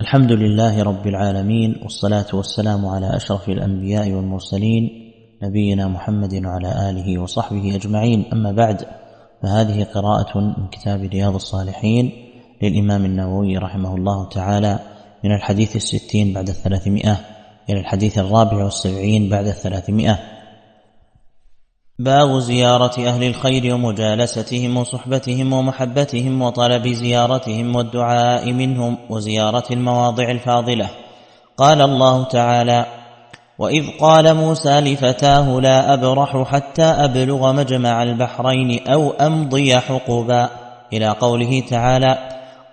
الحمد لله رب العالمين والصلاة والسلام على أشرف الأنبياء والمرسلين نبينا محمد وعلى آله وصحبه أجمعين. أما بعد فهذه قراءة من كتاب رياض الصالحين للإمام النووي رحمه الله تعالى من الحديث الستين بعد الثلاثمائة إلى الحديث الرابع والسبعين بعد الثلاثمائة. باب زيارة أهل الخير ومجالستهم وصحبتهم ومحبتهم وطلب زيارتهم والدعاء منهم وزيارة المواضع الفاضلة. قال الله تعالى وإذ قال موسى لفتاه لا أبرح حتى أبلغ مجمع البحرين أو أمضي حقبا. إلى قوله تعالى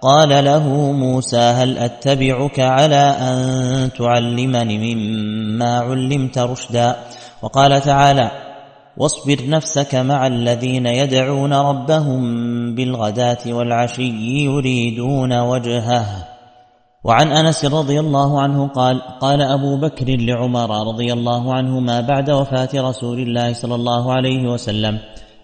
قال له موسى هل أتبعك على أن تعلمني مما علمت رشدا؟ وقال تعالى واصبر نفسك مع الذين يدعون ربهم بالغداة والعشي يريدون وجهه. وعن أنس رضي الله عنه قال قال أبو بكر لعمر رضي الله عنهما بعد وفاة رسول الله صلى الله عليه وسلم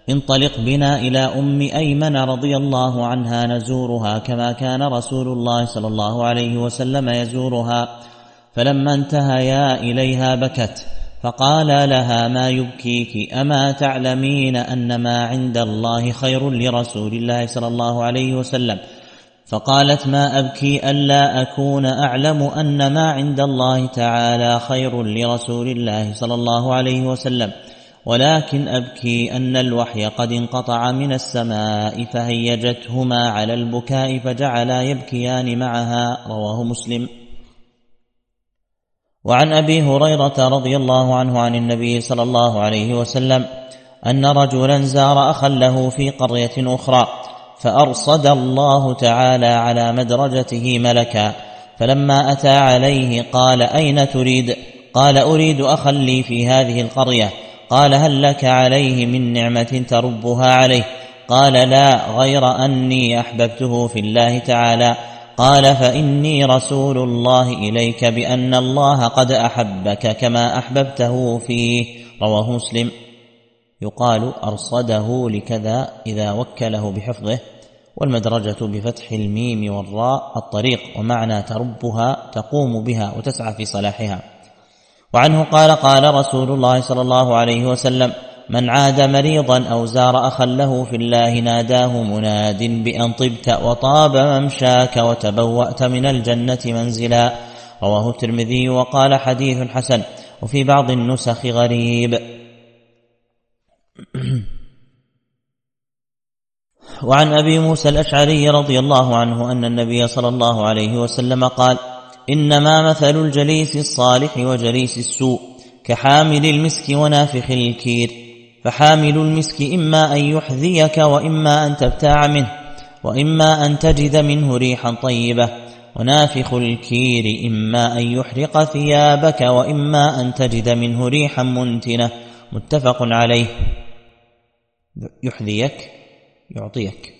انطلق بنا إلى أم أيمن رضي الله عنها نزورها كما كان رسول الله صلى الله عليه وسلم يزورها. فلما انتهيا إليها بكت. فقال لها ما يبكيك؟ أما تعلمين أن ما عند الله خير لرسول الله صلى الله عليه وسلم؟ فقالت ما أبكي ألا أكون أعلم أن ما عند الله تعالى خير لرسول الله صلى الله عليه وسلم. ولكن أبكي أن الوحي قد انقطع من السماء فهيجتهما على البكاء فجعلا يبكيان معها. رواه مسلم. وعن أبي هريرة رضي الله عنه عن النبي صلى الله عليه وسلم أن رجلا زار أخا له في قرية أخرى فأرصد الله تعالى على مدرجته ملكا فلما أتى عليه قال أين تريد؟ قال أريد أخا لي في هذه القرية قال هل لك عليه من نعمة تربها عليه؟ قال لا غير أني أحببته في الله تعالى قال فإني رسول الله إليك بأن الله قد أحبك كما أحببته فيه. رواه مسلم. يقال أرصده لكذا إذا وكله بحفظه والمدرجة بفتح الميم والراء الطريق ومعنى تربها تقوم بها وتسعى في صلاحها. وعنه قال قال رسول الله صلى الله عليه وسلم من عاد مريضا أو زار اخا له في الله ناداه مناد بأن طبت وطاب ممشاك وتبوأت من الجنة منزلا. رواه الترمذي وقال حديث حسن وفي بعض النسخ غريب. وعن أبي موسى الأشعري رضي الله عنه أن النبي صلى الله عليه وسلم قال إنما مثل الجليس الصالح وجليس السوء كحامل المسك ونافخ الكير. فحامل المسك إما أن يحذيك وإما أن تبتاع منه وإما أن تجد منه ريحا طيبة. ونافخ الكير إما أن يحرق ثيابك وإما أن تجد منه ريحا منتنة. متفق عليه. يحذيك يعطيك.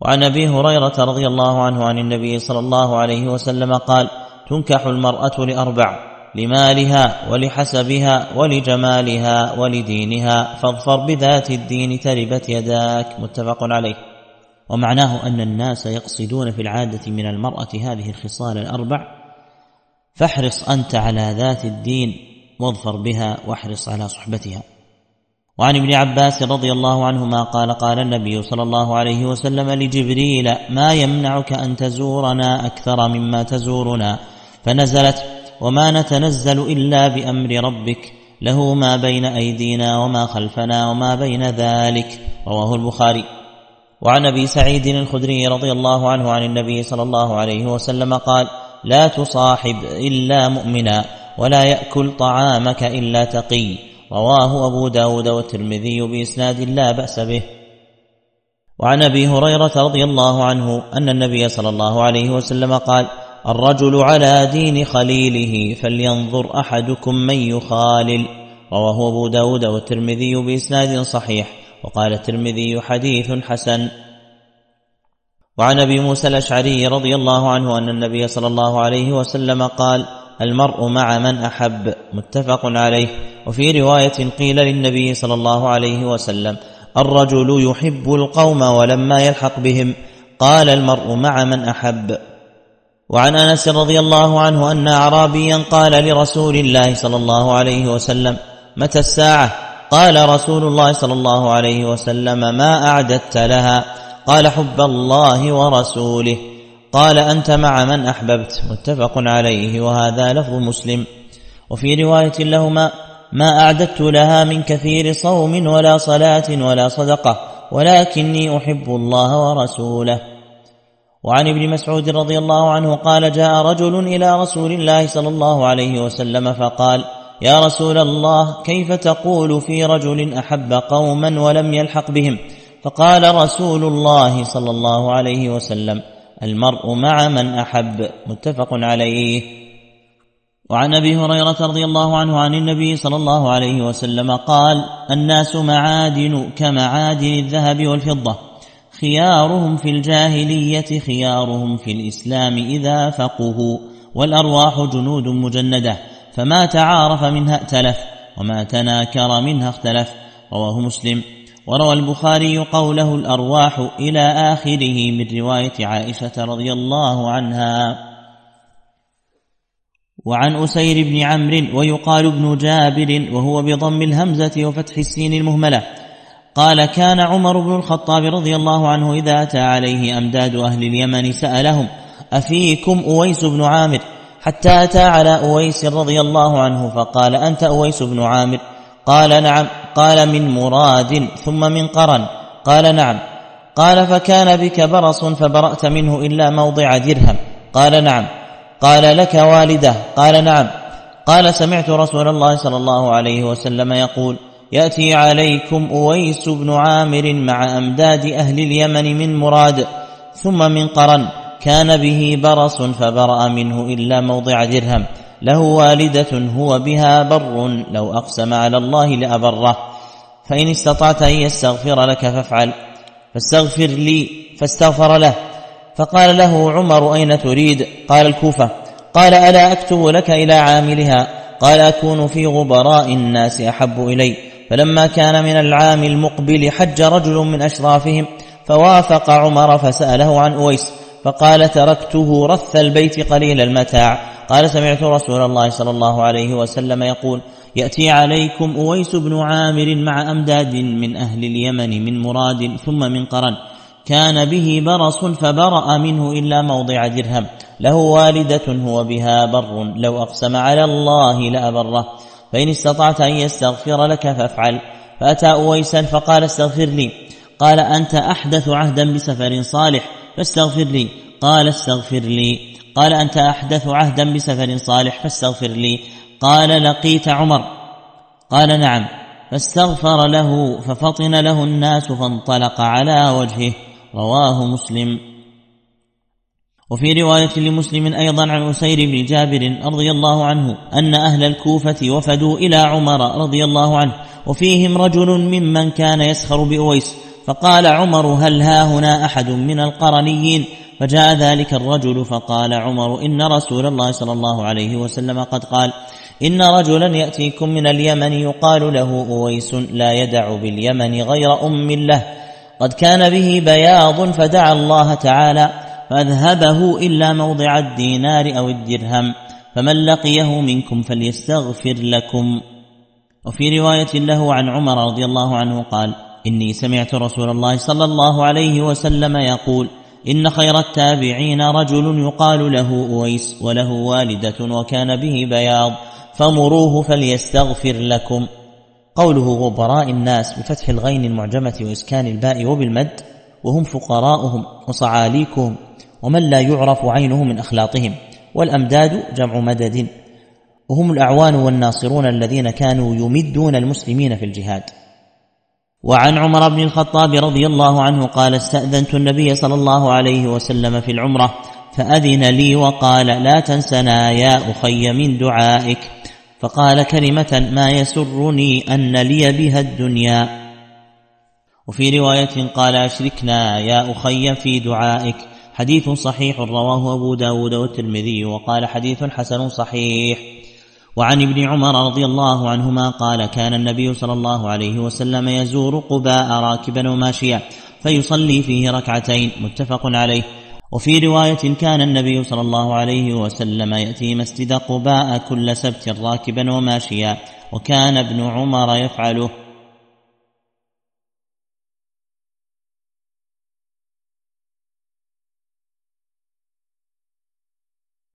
وعن أبي هريرة رضي الله عنه عن النبي صلى الله عليه وسلم قال تنكح المرأة لأربع. لمالها ولحسبها ولجمالها ولدينها فاظفر بذات الدين تربت يداك متفق عليه. ومعناه أن الناس يقصدون في العادة من المرأة هذه الخصال الأربع فاحرص أنت على ذات الدين واظفر بها واحرص على صحبتها. وعن ابن عباس رضي الله عنهما قال قال النبي صلى الله عليه وسلم لجبريل ما يمنعك أن تزورنا أكثر مما تزورنا؟ فنزلت وما نتنزل إلا بأمر ربك له ما بين أيدينا وما خلفنا وما بين ذلك رواه البخاري. وعن أبي سعيد الخدري رضي الله عنه عن النبي صلى الله عليه وسلم قال لا تصاحب إلا مؤمنا ولا يأكل طعامك إلا تقي. رواه أبو داود والترمذي بإسناد لا بأس به. وعن أبي هريرة رضي الله عنه أن النبي صلى الله عليه وسلم قال الرجل على دين خليله فلينظر أحدكم من يخالل. رواه أبو داود والترمذي بإسناد صحيح وقال الترمذي حديث حسن. وعن أبي موسى الأشعري رضي الله عنه أن النبي صلى الله عليه وسلم قال المرء مع من أحب متفق عليه. وفي رواية قيل للنبي صلى الله عليه وسلم الرجل يحب القوم ولما يلحق بهم قال المرء مع من أحب وعن انس رضي الله عنه ان اعرابيا قال لرسول الله صلى الله عليه وسلم متى الساعة؟ قال رسول الله صلى الله عليه وسلم ما أعددت لها. قال حب الله ورسوله. قال أنت مع من أحببت؟ متفق عليه وهذا لفظ مسلم. وفي رواية لهما ما أعددت لها من كثير صوم ولا صلاة ولا صدقة ولكني أحب الله ورسوله. وعن ابن مسعود رضي الله عنه قال جاء رجل إلى رسول الله صلى الله عليه وسلم فقال يا رسول الله كيف تقول في رجل أحب قوما ولم يلحق بهم؟ فقال رسول الله صلى الله عليه وسلم المرء مع من أحب. متفق عليه. وعن أبي هريرة رضي الله عنه عن النبي صلى الله عليه وسلم قال الناس معادن كمعادن الذهب والفضة. خيارهم في الجاهلية خيارهم في الإسلام إذا فقهوا. والأرواح جنود مجندة فما تعارف منها ائتلف وما تناكر منها اختلف. رواه مسلم. وروى البخاري قوله الأرواح إلى آخره من رواية عائشة رضي الله عنها. وعن أسير بن عمرو ويقال ابن جابر وهو بضم الهمزة وفتح السين المهملة. قال كان عمر بن الخطاب رضي الله عنه إذا أتى عليه أمداد أهل اليمن سألهم أفيكم أويس بن عامر؟ حتى أتى على أويس رضي الله عنه فقال أنت أويس بن عامر؟ قال نعم. قال من مراد ثم من قرن. قال نعم. قال فكان بك برص فبرأت منه إلا موضع درهم. قال نعم. قال لك والده. قال نعم. قال سمعت رسول الله صلى الله عليه وسلم يقول يأتي عليكم أويس بن عامر مع أمداد أهل اليمن من مراد ثم من قرن كان به برص فبرأ منه إلا موضع درهم له والدة هو بها بر لو أقسم على الله لأبره فإن استطعت أن يستغفر لك فافعل فاستغفر لي فاستغفر له. فقال له عمر أين تريد؟ قال الكوفة. قال ألا أكتب لك إلى عاملها؟ قال أكون في غبراء الناس أحب إلي. فلما كان من العام المقبل حج رجل من أشرافهم فوافق عمر فسأله عن أويس فقال تركته رث البيت قليل المتاع. قال سمعت رسول الله صلى الله عليه وسلم يقول يأتي عليكم أويس بن عامر مع أمداد من أهل اليمن من مراد ثم من قرن كان به برص فبرأ منه إلا موضع درهم له والدة هو بها بر لو أقسم على الله لأبره. فإن استطعت أن يستغفر لك فافعل. فأتى اويسا فقال استغفر لي. قال أنت أحدث عهدا بسفر صالح فاستغفر لي. قال استغفر لي. قال أنت أحدث عهدا بسفر صالح فاستغفر لي. قال لقيت عمر. قال نعم. فاستغفر له ففطن له الناس فانطلق على وجهه. رواه مسلم. وفي رواية لمسلم أيضا عن أسير بن جابر رضي الله عنه أن أهل الكوفة وفدوا إلى عمر رضي الله عنه وفيهم رجل ممن كان يسخر بأويس فقال عمر هل ها هنا أحد من القرنيين؟ فجاء ذلك الرجل فقال عمر إن رسول الله صلى الله عليه وسلم قد قال إن رجلا يأتيكم من اليمن يقال له أويس لا يدع باليمن غير أم له قد كان به بياض فدعا الله تعالى فأذهبه إلا موضع الدينار أو الدرهم فمن لقيه منكم فليستغفر لكم. وفي رواية له عن عمر رضي الله عنه قال إني سمعت رسول الله صلى الله عليه وسلم يقول إن خير التابعين رجل يقال له أويس وله والدة وكان به بياض فمروه فليستغفر لكم. قوله غبراء الناس بفتح الغين المعجمة وإسكان الباء وبالمد وهم فقراؤهم وصعاليكهم ومن لا يعرف عينه من أخلاطهم والأمداد جمع مدد. وهم الأعوان والناصرون الذين كانوا يمدون المسلمين في الجهاد. وعن عمر بن الخطاب رضي الله عنه قال استأذنت النبي صلى الله عليه وسلم في العمرة فأذن لي وقال لا تنسنا يا أخي من دعائك. فقال كلمة ما يسرني أن لي بها الدنيا. وفي رواية قال أشركنا يا أخي في دعائك. حديث صحيح رواه أبو داود والترمذي وقال حديث حسن صحيح. وعن ابن عمر رضي الله عنهما قال كان النبي صلى الله عليه وسلم يزور قباء راكبا وماشيا فيصلي فيه ركعتين متفق عليه. وفي رواية كان النبي صلى الله عليه وسلم يأتي مسجد قباء كل سبت راكبا وماشيا وكان ابن عمر يفعله.